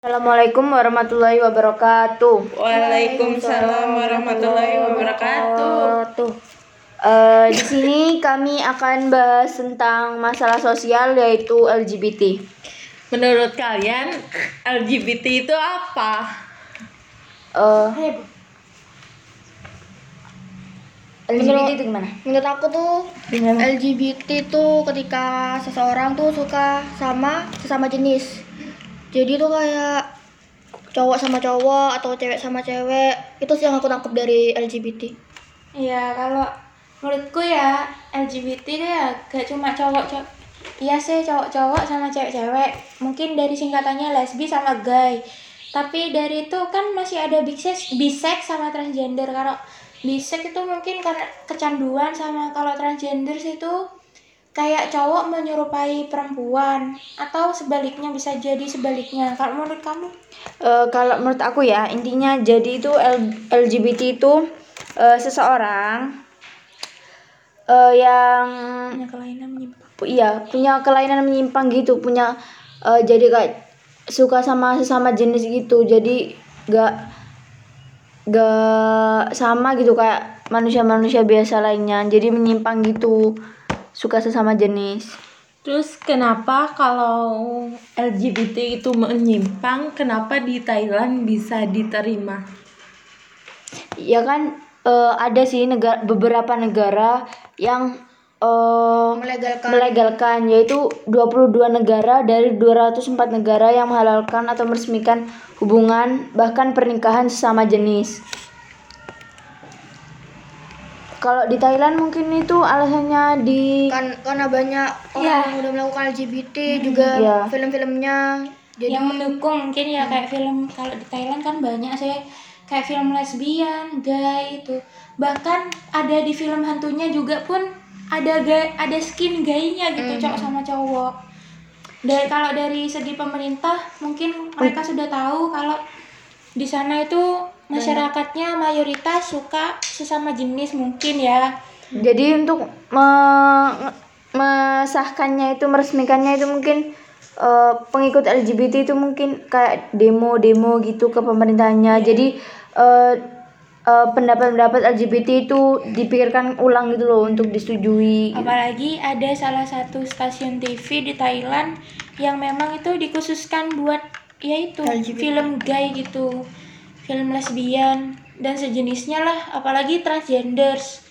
Assalamualaikum warahmatullahi wabarakatuh. Waalaikumsalam warahmatullahi wabarakatuh. Tuh. Eh, di sini kami akan bahas tentang masalah sosial yaitu LGBT. Menurut kalian LGBT itu apa? Eh, LGBT itu gimana? Menurut aku tuh Gimana? LGBT tuh ketika seseorang tuh suka sama sesama jenis. Jadi tuh kayak cowok sama cowok atau cewek sama cewek itu sih yang aku tangkap dari LGBT. Iya, kalau menurutku ya LGBT itu ya gak cuma cowok cowok. Iya sih cowok-cowok sama cewek-cewek. Mungkin dari singkatannya lesbi sama gay. Tapi dari itu kan masih ada bisex, bisex sama transgender. Kalau bisex itu mungkin karena kecanduan sama kalau transgender sih itu kayak cowok menyerupai perempuan atau sebaliknya bisa jadi sebaliknya. Kalau menurut kamu? Eh, kalau menurut aku ya intinya jadi itu L- LGBT itu eh, seseorang eh, yang Punya kelainan menyimpang. iya punya kelainan menyimpang gitu punya eh, jadi kayak suka sama sesama jenis gitu jadi gak gak sama gitu kayak manusia-manusia biasa lainnya jadi menyimpang gitu suka sesama jenis Terus kenapa kalau LGBT itu menyimpang, kenapa di Thailand bisa diterima? ya kan eh, ada sih negara beberapa negara yang eh, Melegalkan melegalkan yaitu 22 negara dari 204 negara yang menghalalkan atau meresmikan hubungan bahkan pernikahan sesama jenis. Kalau di Thailand mungkin itu alasannya di kan karena banyak orang Iya. yang udah melakukan LGBT juga Iya. film-filmnya. Jadi yang mendukung mungkin ya kayak film kalau di Thailand kan banyak sih kayak film lesbian, gay itu. Bahkan ada di film hantunya juga pun ada gay, ada skin gaynya gitu cowok sama cowok. Dari kalau dari segi pemerintah mungkin mereka sudah tahu kalau di sana itu masyarakatnya mayoritas suka sesama jenis mungkin ya. jadi untuk me- mesahkannya itu meresmikannya itu mungkin eh, pengikut LGBT itu mungkin kayak demo-demo gitu ke pemerintahnya. Jadi eh, eh, pendapat-pendapat LGBT itu dipikirkan ulang gitu loh untuk disetujui. gitu. Apalagi ada salah satu stasiun TV di Thailand yang memang itu dikhususkan buat yaitu film gay gitu, film lesbian dan sejenisnya lah, apalagi transgenders.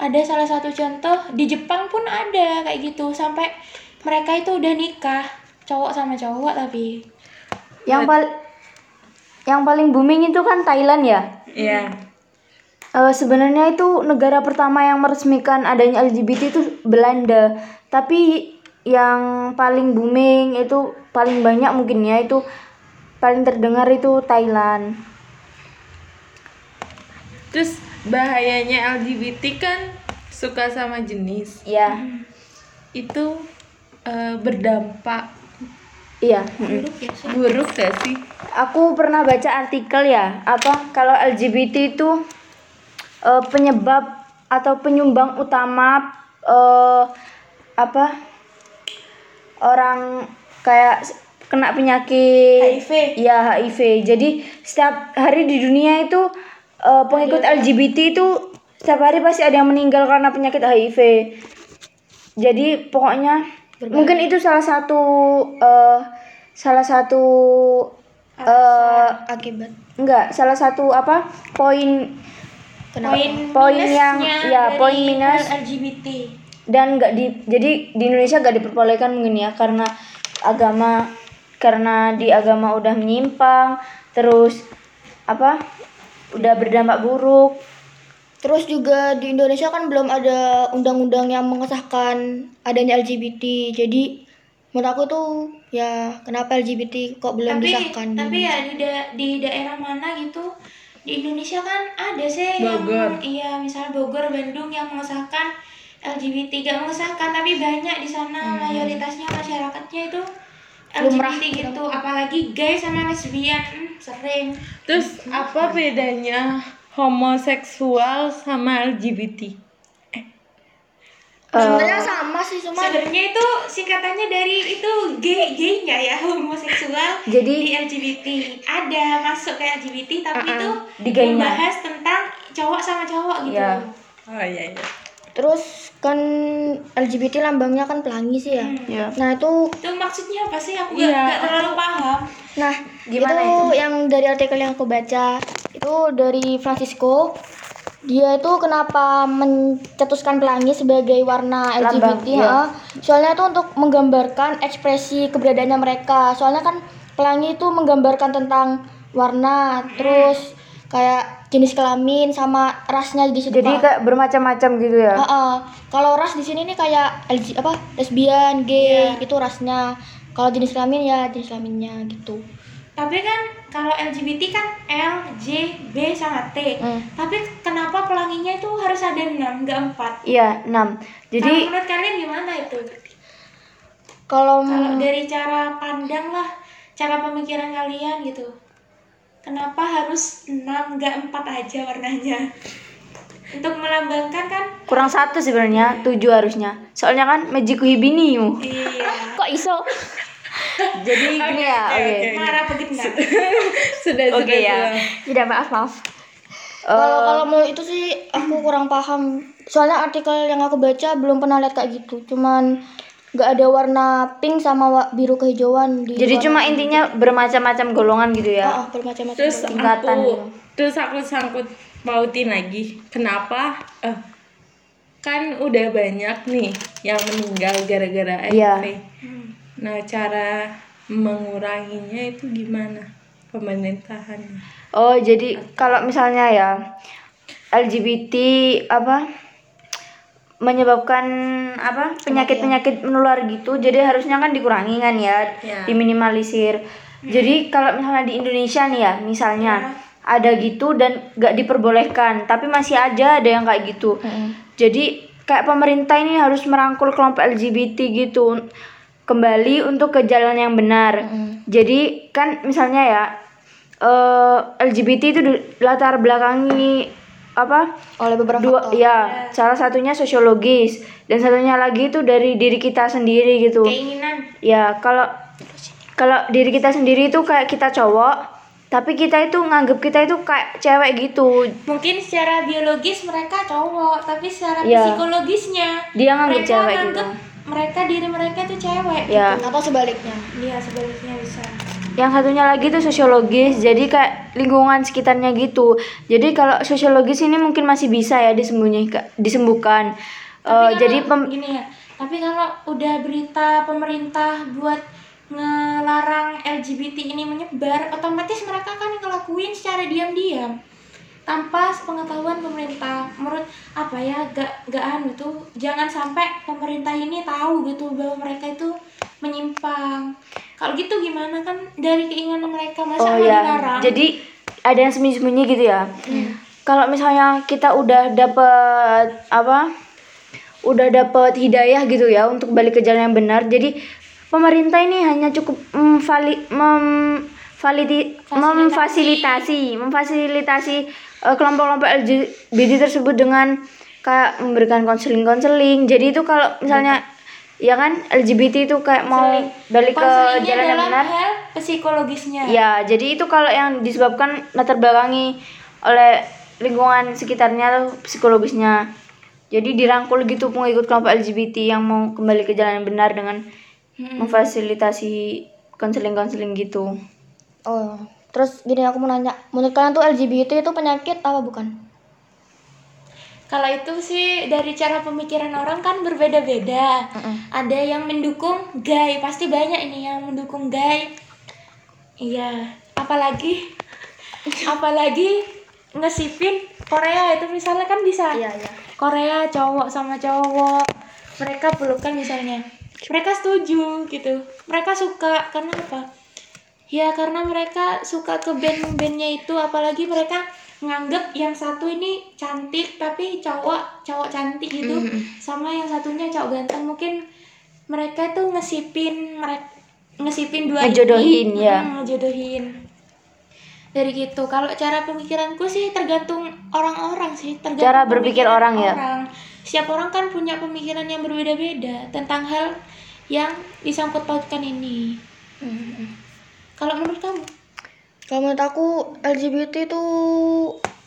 Ada salah satu contoh di Jepang pun ada kayak gitu sampai mereka itu udah nikah cowok sama cowok tapi Yang pal yang paling booming itu kan Thailand ya. Iya. Eh, sebenarnya itu negara pertama yang meresmikan adanya LGBT itu Belanda. Tapi yang paling booming itu paling banyak mungkin ya itu paling terdengar itu Thailand. Terus bahayanya LGBT kan suka sama jenis. Ya, Itu eh, berdampak iya. buruk ya sih. buruk gak sih? Aku pernah baca artikel ya, apa kalau LGBT itu eh, penyebab atau penyumbang utama eh, apa orang kayak kena penyakit HIV. ya HIV. Jadi setiap hari di dunia itu eh, pengikut LGBT itu setiap hari pasti ada yang meninggal karena penyakit HIV. Jadi pokoknya mungkin itu salah satu eh, salah satu eh akibat enggak salah satu apa poin kenapa? Poin Poin yang- ya, poin minus. LGBT. dan nggak di jadi di Indonesia nggak diperbolehkan mungkin ya karena agama karena di agama udah menyimpang terus apa udah berdampak buruk Terus juga di Indonesia kan belum ada undang-undang yang mengesahkan adanya LGBT. Jadi menurut aku tuh ya kenapa LGBT kok belum tapi disahkan? tapi ya di da- di daerah mana gitu di Indonesia kan ada sih Bogor. yang iya misal Bogor Bandung yang mengesahkan LGBT gak mengesahkan tapi banyak di sana mayoritasnya masyarakatnya itu Lumrah. LGBT gitu apalagi gay sama lesbian hmm, sering Terus apa bedanya homoseksual sama LGBT? sebenarnya sama sih cuma Sebenarnya itu singkatannya dari itu gay gaynya ya homoseksual Jadi- di LGBT ada masuk ke LGBT tapi Uh-uh, itu di gaynya. membahas tentang cowok sama cowok gitu. Iya. Oh iya iya. Terus kan LGBT lambangnya kan pelangi sih ya Ya. nah itu Itu maksudnya apa sih? Aku Iya. nggak nggak terlalu paham. Nah, Gimana itu, itu? yang dari artikel yang aku baca itu dari Francisco. Dia itu kenapa mencetuskan pelangi sebagai warna Lambang, LGBT? iya. ha? Soalnya itu untuk menggambarkan ekspresi keberadaannya mereka. Soalnya kan pelangi itu menggambarkan tentang warna, terus kayak jenis kelamin sama rasnya di situ. Jadi Pak. kayak bermacam-macam gitu ya. Ah, ah. Kalau ras di sini nih kayak LG, apa lesbian, gay itu rasnya. Kalau jenis kelamin ya jenis kelaminnya gitu. Tapi kan kalau LGBT kan L, J, B sama T. Hmm. Tapi kenapa pelanginya itu harus ada 6, nggak 4? Iya, 6. Jadi Jadi menurut kalian gimana itu? Kalau Kalau dari cara pandang lah, cara pemikiran kalian gitu. Kenapa harus 6 nggak 4 aja warnanya? Untuk melambangkan kan kurang satu sebenarnya, 7 harusnya. Soalnya kan Mejiku Hibiniu. iya. kok iso? Jadi gini ya, oke, oke. oke. Marah begitu Sudah Oke sudah. ya. sudah. Tidak maaf, maaf. Kalau Eh, kalau menurut itu sih aku kurang paham. Soalnya artikel yang aku baca belum pernah lihat kayak gitu. Cuman nggak ada warna pink sama wa- biru kehijauan di jadi cuma intinya bermacam-macam golongan gitu ya. Ah, ah, bermacam-macam. Terus Tingkatan aku gitu. terus aku sangkut pautin lagi. Kenapa? Eh, kan udah banyak nih yang meninggal gara-gara Iya. HIV. Nah, cara menguranginya itu gimana? Pemerintahannya. Oh, jadi kalau misalnya ya LGBT apa menyebabkan apa penyakit-penyakit menular gitu, jadi harusnya kan dikurangi kan ya, Ya. diminimalisir. Jadi kalau misalnya di Indonesia nih ya, misalnya ada gitu dan gak diperbolehkan, tapi masih aja ada yang kayak gitu. Jadi kayak pemerintah ini harus merangkul kelompok LGBT gitu kembali untuk ke jalan yang benar. Jadi kan misalnya ya eh LGBT itu latar belakangi apa oleh beberapa dua faktor. ya salah satunya sosiologis dan satunya lagi itu dari diri kita sendiri gitu Keinginan. ya kalau kalau diri kita sendiri itu kayak kita cowok tapi kita itu nganggep kita itu kayak cewek gitu Mungkin secara biologis mereka cowok, tapi secara Iya. psikologisnya dia nganggep mereka cewek gitu nganggep mereka diri mereka itu cewek. ya Atau sebaliknya. Iya, sebaliknya bisa. Yang satunya lagi tuh sosiologis jadi kayak lingkungan sekitarnya gitu jadi kalau sosiologis ini mungkin masih bisa ya disembunyikan disembuhkan Tapi jadi pem- gini ya. Tapi kalau udah berita pemerintah buat ngelarang LGBT ini menyebar, otomatis mereka kan ngelakuin secara diam-diam tanpa pengetahuan pemerintah. Menurut apa ya, gak gak anu tuh jangan sampai pemerintah ini tahu gitu bahwa mereka itu menyimpang. Kalau gitu gimana? Kan dari keinginan mereka masa oh mau ya dilarang? jadi ada yang sembunyi-sembunyi gitu ya? Kalau misalnya kita udah dapet apa udah dapet hidayah gitu ya untuk balik ke jalan yang benar jadi pemerintah ini hanya cukup memfali, mem, validi- memfasilitasi. memfasilitasi eh, kelompok-kelompok LGBT tersebut dengan kayak memberikan konseling-konseling. Jadi itu kalau misalnya ya kan LGBT itu kayak mau balik ke jalan yang benar psikologisnya. Ya, jadi itu kalau yang disebabkan latar belakangi oleh lingkungan sekitarnya atau psikologisnya. Jadi dirangkul gitu pengikut kelompok LGBT yang mau kembali ke jalan yang benar dengan memfasilitasi konseling-konseling gitu. Oh, terus gini aku mau nanya, menurut kalian tuh LGBT itu penyakit apa bukan? Kalau itu sih dari cara pemikiran orang kan berbeda-beda. Ada yang mendukung gay, pasti banyak ini yang mendukung gay. Iya, apalagi apalagi ngesipin Korea itu misalnya kan bisa. Iya, iya. Korea cowok sama cowok. Mereka pelukan misalnya. Mereka setuju gitu. Mereka suka karena apa? Ya karena mereka suka ke band-bandnya itu apalagi mereka nganggep yang satu ini cantik tapi cowok cowok cantik gitu. Sama yang satunya cowok ganteng. Mungkin mereka tuh ngesipin mereka ngesipin dua Ngejodohin, ini. ya. Hmm, ngejodohin. Dari gitu. Kalau cara pemikiranku sih tergantung orang-orang sih tergantung Cara berpikir pemikiran orang ya? setiap orang kan punya pemikiran yang berbeda-beda tentang hal yang disangkut pautkan ini. Kalau menurut kamu Kalau menurut aku LGBT itu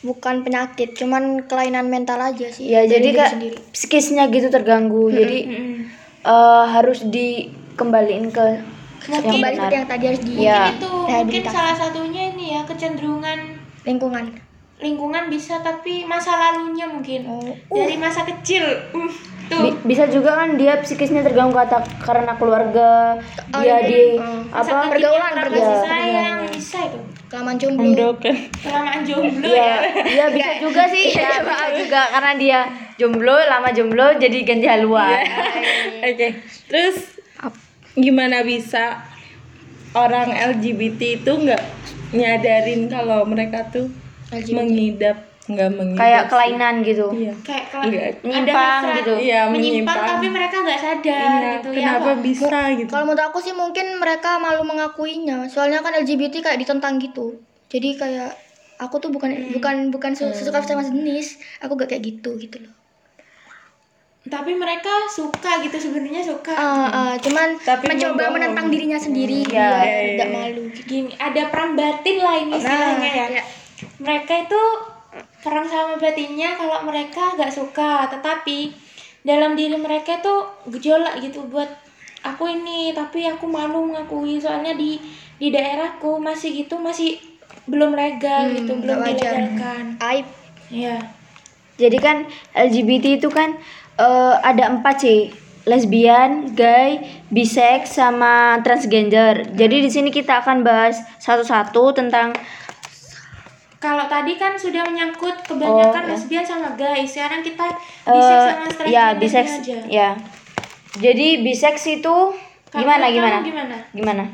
bukan penyakit, cuman kelainan mental aja sih. ya jadi kak sendiri. psikisnya gitu terganggu jadi eh, harus dikembaliin ke yang Kembali benar yang tadi harus di itu mungkin rehabilitasi. salah satunya ini ya kecenderungan lingkungan. lingkungan bisa tapi masa lalunya mungkin Oh. dari masa kecil uh, Bi- bisa juga kan dia psikisnya terganggu kata karena keluarga Oh, dia iya. di masa apa pergaulan, pergaulan. kasih sayang bisa itu Kelamaan jomblo. Broken. kelamaan jomblo ya ya ya bisa juga sih ya bisa juga karena dia jomblo lama jomblo jadi ganti haluan Oke. Terus gimana bisa orang LGBT itu nggak nyadarin kalau mereka tuh LGBT. mengidap nggak mengidap kayak sih. kelainan gitu Iya. kayak kela- Enggak. ada Menyimpang hasrat gitu. Iya, menyimpang menyimpang. tapi mereka nggak sadar Iya, gitu ya kenapa Pak? bisa gitu? Kalau menurut aku sih mungkin mereka malu mengakuinya. Soalnya kan LGBT kayak ditentang gitu. Jadi kayak aku tuh bukan bukan bukan su- suka sama jenis. Aku gak kayak gitu gitu loh. tapi mereka suka gitu sebenarnya suka Ah, ah, cuman Tapi mencoba membohong. menentang dirinya sendiri Iya, biar iya, tidak iya. malu gitu. gini ada perang batin lah ini istilahnya ya iya. mereka itu perang sama batinnya kalau mereka gak suka. Tetapi dalam diri mereka tuh gejolak gitu buat aku ini. Tapi aku malu mengakui. Soalnya di di daerahku masih gitu masih belum legal Hmm, gitu belum dilegalkan. Aib. ya jadi kan LGBT itu kan eh, ada empat sih. Lesbian, gay, bisex, sama transgender. Jadi di sini kita akan bahas satu-satu tentang kalau tadi kan sudah menyangkut kebanyakan Oh, ya. lesbian sama gay sekarang kita eh, bisex sama transgender ya bisex aja ya. Jadi bisex itu Kalau gimana gimana? gimana Gimana?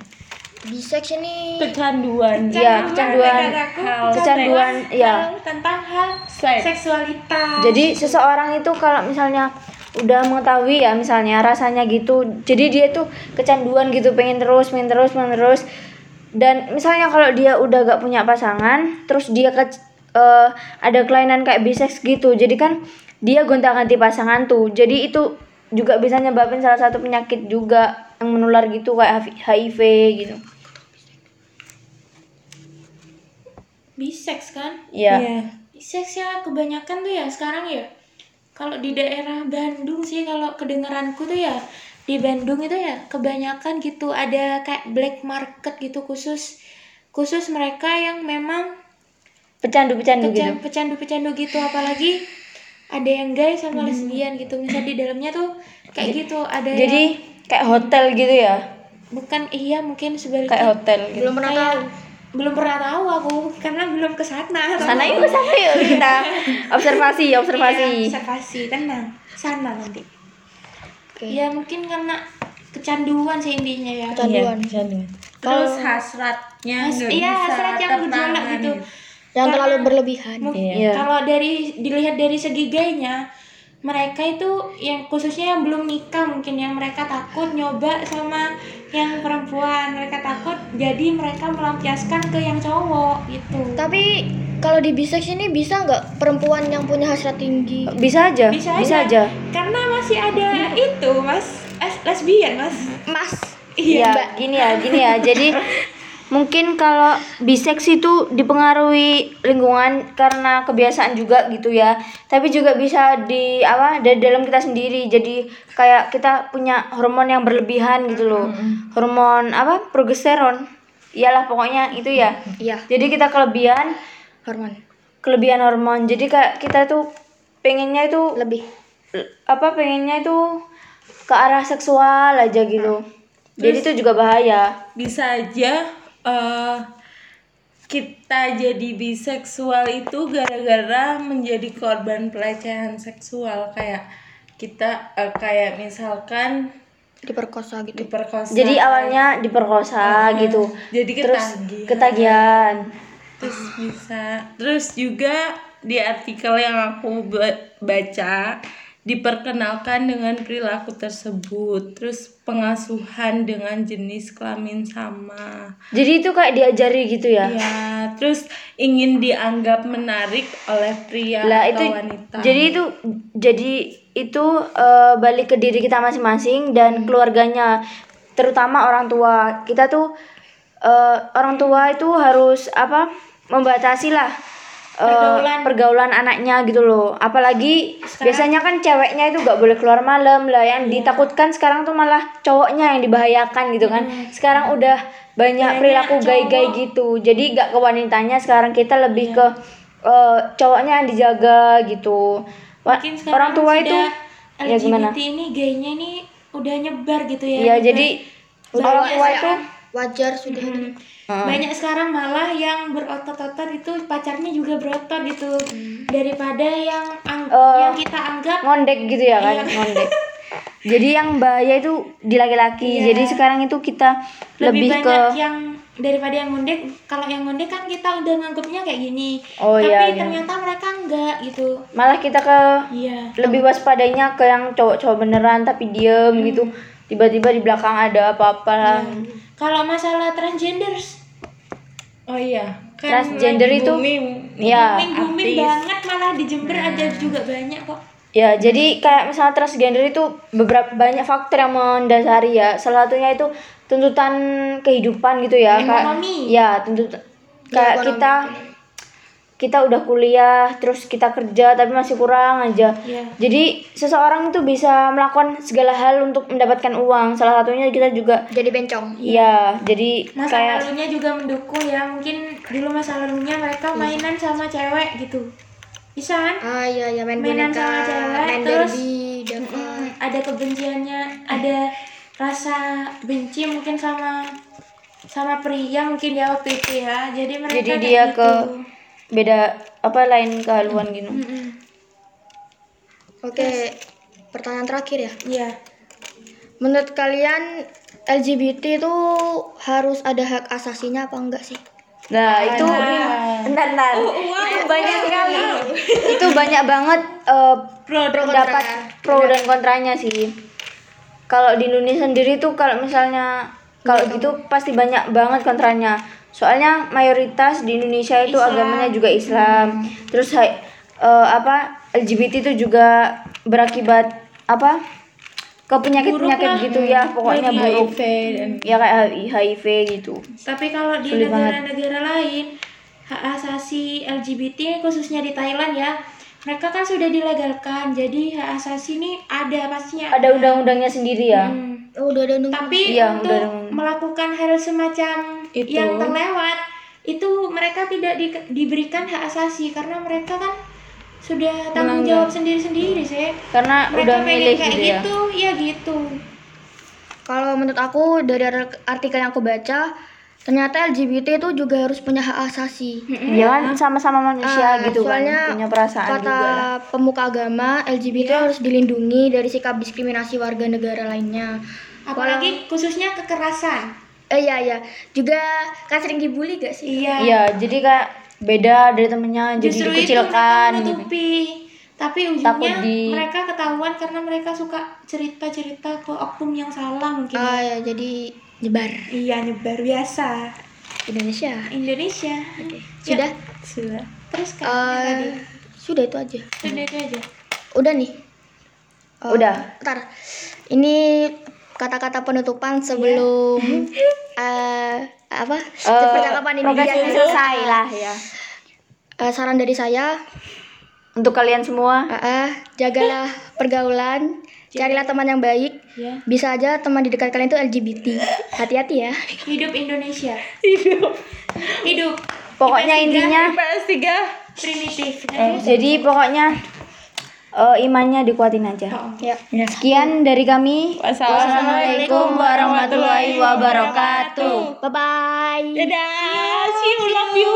Bisex ini Kecanduan. Iya, kecanduan. Hal Kecanduan, iya. hal tentang hal Seks. seksualitas Jadi seseorang itu kalau misalnya udah mengetahui ya misalnya rasanya gitu, jadi dia tuh kecanduan gitu, pengen terus, pengen terus, pengen terus. Dan misalnya kalau dia udah gak punya pasangan, terus dia ke eh, ada kelainan kayak bisex gitu, jadi kan dia gonta-ganti pasangan tuh. Jadi itu juga bisa nyebabin salah satu penyakit juga yang menular gitu kayak HIV gitu. bisex kan Iya. Iya. bisex ya kebanyakan tuh ya sekarang ya kalau di daerah Bandung sih kalau kedengaranku tuh ya di Bandung itu ya kebanyakan gitu ada kayak black market gitu khusus khusus mereka yang memang Pecandu-pecandu gitu. pecan- pecandu-pecandu gitu apalagi ada yang gay sama lesbian gitu misal di dalamnya tuh kayak gitu ada yang Jadi kayak hotel gitu ya. bukan iya mungkin sebaliknya Kayak hotel gitu. belum pernah Kayak- tahu. Belum pernah tahu aku karena belum ke sana Sana yuk, sana yuk kita observasi, observasi. Iya, observasi tenang sana nanti Oke. ya mungkin karena kecanduan sih intinya ya Kecanduan. Iya, kecanduan. Terus hasratnya Has- iya, hasrat yang gejolak gitu. Yang Karena- terlalu berlebihan. Iya. kalau dari dilihat dari segi gaynya mereka itu yang khususnya yang belum nikah mungkin yang mereka takut nyoba sama yang perempuan mereka takut jadi mereka melampiaskan ke yang cowok gitu Tapi kalau di bisex ini bisa nggak perempuan yang punya hasrat tinggi? Bisa aja, bisa, bisa, aja. aja. karena masih ada itu mas es- lesbian mas Mas, Iya, gini ya, gini ya. Jadi mungkin kalau bisex itu dipengaruhi lingkungan karena kebiasaan juga gitu ya. Tapi juga bisa di apa dari dalam kita sendiri. Jadi kayak kita punya hormon yang berlebihan gitu loh. Hormon apa? Progesteron. Iyalah pokoknya itu ya. iya, Jadi kita kelebihan hormon kelebihan hormon. Jadi kayak kita tuh pengennya itu lebih. apa pengennya itu ke arah seksual aja gitu. Jadi itu juga bahaya. bisa aja eh, kita jadi biseksual itu gara-gara menjadi korban pelecehan seksual kayak kita eh, kayak misalkan Diperkosa gitu. diperkosa Jadi awalnya diperkosa gitu. jadi Terus ketagihan. ketagihan. terus bisa terus juga di artikel yang aku ba- baca diperkenalkan dengan perilaku tersebut terus pengasuhan dengan jenis kelamin sama. Jadi itu kayak diajari gitu ya. ya terus ingin dianggap menarik oleh pria lah atau itu wanita. jadi itu jadi itu eh, balik ke diri kita masing-masing dan keluarganya terutama orang tua. Kita tuh eh, orang tua itu harus apa membatasi lah Pergaulan. pergaulan anaknya gitu loh. Apalagi biasanya kan ceweknya itu gak boleh keluar malam lah yang ditakutkan sekarang tuh malah cowoknya yang dibahayakan gitu kan. Sekarang udah banyak, perilaku gay-gay gitu. Jadi gak ke wanitanya sekarang kita lebih ke eh, cowoknya yang dijaga gitu. Mungkin sekarang orang tua itu ya LGBT gimana ini gaynya ini udah nyebar gitu ya. ya Nyebar. jadi orang tua itu wajar sudah. Heeh. banyak sekarang malah yang berotot-otot itu pacarnya juga berotot gitu Hmm. daripada yang ang- Eh, yang kita anggap ngondek gitu ya kan Iya. ngondek jadi yang bahaya itu di laki-laki Iya. jadi sekarang itu kita lebih, lebih, ke banyak yang daripada yang ngondek kalau yang ngondek kan kita udah nganggapnya kayak gini Oh, tapi iya, iya. ternyata mereka enggak gitu malah kita ke iya lebih waspadanya ke yang cowok-cowok beneran tapi diem Hmm. gitu tiba-tiba di belakang ada apa-apa lah kalau masalah transgender oh iya kan Transgender itu- booming. ya booming booming banget malah di Jember ada juga banyak kok. Ya jadi kayak misalnya transgender itu beberapa banyak faktor yang mendasari ya. Salah satunya itu tuntutan kehidupan gitu ya. Kayak Ekonomi. ya tuntutan kayak kita kita udah kuliah terus kita kerja tapi masih kurang aja Iya. jadi seseorang itu bisa melakukan segala hal untuk mendapatkan uang salah satunya kita juga Jadi bencong. Iya, jadi masa kayak lalunya juga mendukung ya mungkin dulu masa lalunya mereka mainan sama cewek gitu bisa kan Ah iya ya main Mainan boneka, sama cewek, main terus- Dava. Mm, ada kebenciannya ada rasa benci mungkin sama sama pria mungkin ya waktu itu ya jadi mereka jadi dia gitu. ke beda apa lain kehaluan gitu. Mm-mm. Oke, pertanyaan terakhir ya. iya Menurut kalian LGBT itu harus ada hak asasinya apa enggak sih? Nah, itu nih, bentar, bentar. itu banyak sekali. itu banyak banget eh, pendapat pro dan kontranya sih. Kalau di Indonesia sendiri tuh kalau misalnya kalau gitu pasti banyak banget kontranya. Soalnya mayoritas di Indonesia itu agamanya juga Islam. Terus hai- eh, apa LGBT itu juga berakibat apa? ke penyakit-penyakit gitu ya, pokoknya buruk. HIV dan Ya kayak HIV gitu. tapi kalau di negara-negara lain hak asasi LGBT khususnya di Thailand ya mereka kan sudah dilegalkan jadi hak asasi ini ada pastinya Ada undang-undangnya sendiri ya. Hmm. Oh, udah ada nunggu. tapi Iya, untuk udah- melakukan hal semacam Itu. yang terlewat itu mereka tidak di- diberikan hak asasi karena mereka kan sudah tanggung jawab sendiri-sendiri sih Karena mereka udah pengen milih kayak gitu ya. gitu ya gitu Kalau menurut aku dari ar- artikel yang aku baca, ternyata LGBT itu juga harus punya hak asasi. Ya kan sama-sama manusia Ah, gitu kan, soalnya punya perasaan kata juga lah. pemuka agama, LGBT harus dilindungi dari sikap diskriminasi warga negara lainnya. apalagi khususnya kekerasan Eh iya iya, juga kan sering dibully gak sih? iya Iya, jadi kayak beda dari temennya, jadi justru itu dikucilkan mereka gitu. menutupi tapi Takut ujungnya di- mereka ketahuan karena mereka suka cerita-cerita ke oknum yang salah mungkin Ah ya, jadi nyebar iya nyebar biasa Indonesia. Indonesia Sudah? sudah terus kan Eh, tadi sudah itu aja. sudah itu aja Udah nih. Eh, Udah. Ntar. Ini kata-kata penutupan sebelum eh apa? Eh, percakapan ini selesai lah ya. Eh, saran dari saya, Untuk kalian semua, eh, eh, jagalah pergaulan, carilah teman yang baik. ya. Bisa aja teman di dekat kalian itu LGBT. Hati-hati ya. hidup Indonesia. Hidup. Hidup. Pokoknya IPS intinya, IPS 3 primitif. Jadi pokoknya eh, imannya dikuatin aja. Ya. Sekian dari kami. Wassalamualaikum warahmatullahi wabarakatuh. Bye bye. dadah. See you. Love you